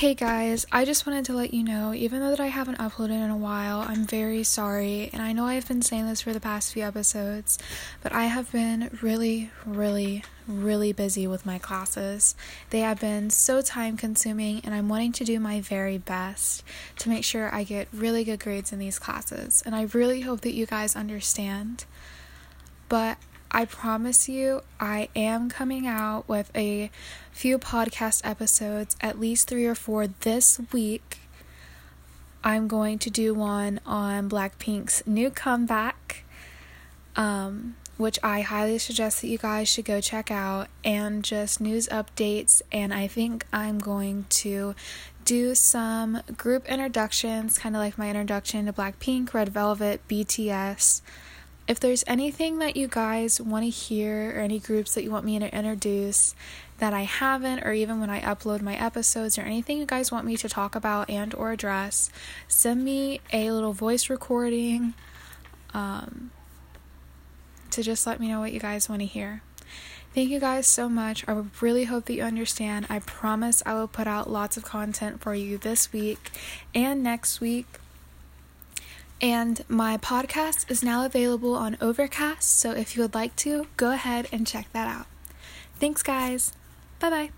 Hey guys, I just wanted to let you know, even though that I haven't uploaded in a while, I'm very sorry, and I know I've been saying this for the past few episodes, but I have been really, really, really busy with my classes. They have been so time consuming, and I'm wanting to do my very best to make sure I get really good grades in these classes, and I really hope that you guys understand. But I promise you, I am coming out with a few podcast episodes, at least three or four this week. I'm going to do one on Blackpink's new comeback, um, which I highly suggest that you guys should go check out, and just news updates. And I think I'm going to do some group introductions, kind of like my introduction to Blackpink, Red Velvet, BTS. If there's anything that you guys want to hear or any groups that you want me to introduce that I haven't or even when I upload my episodes or anything you guys want me to talk about and or address, send me a little voice recording um, to just let me know what you guys want to hear. Thank you guys so much. I really hope that you understand. I promise I will put out lots of content for you this week and next week. And my podcast is now available on Overcast, so if you would like to, go ahead and check that out. Thanks, guys. Bye bye.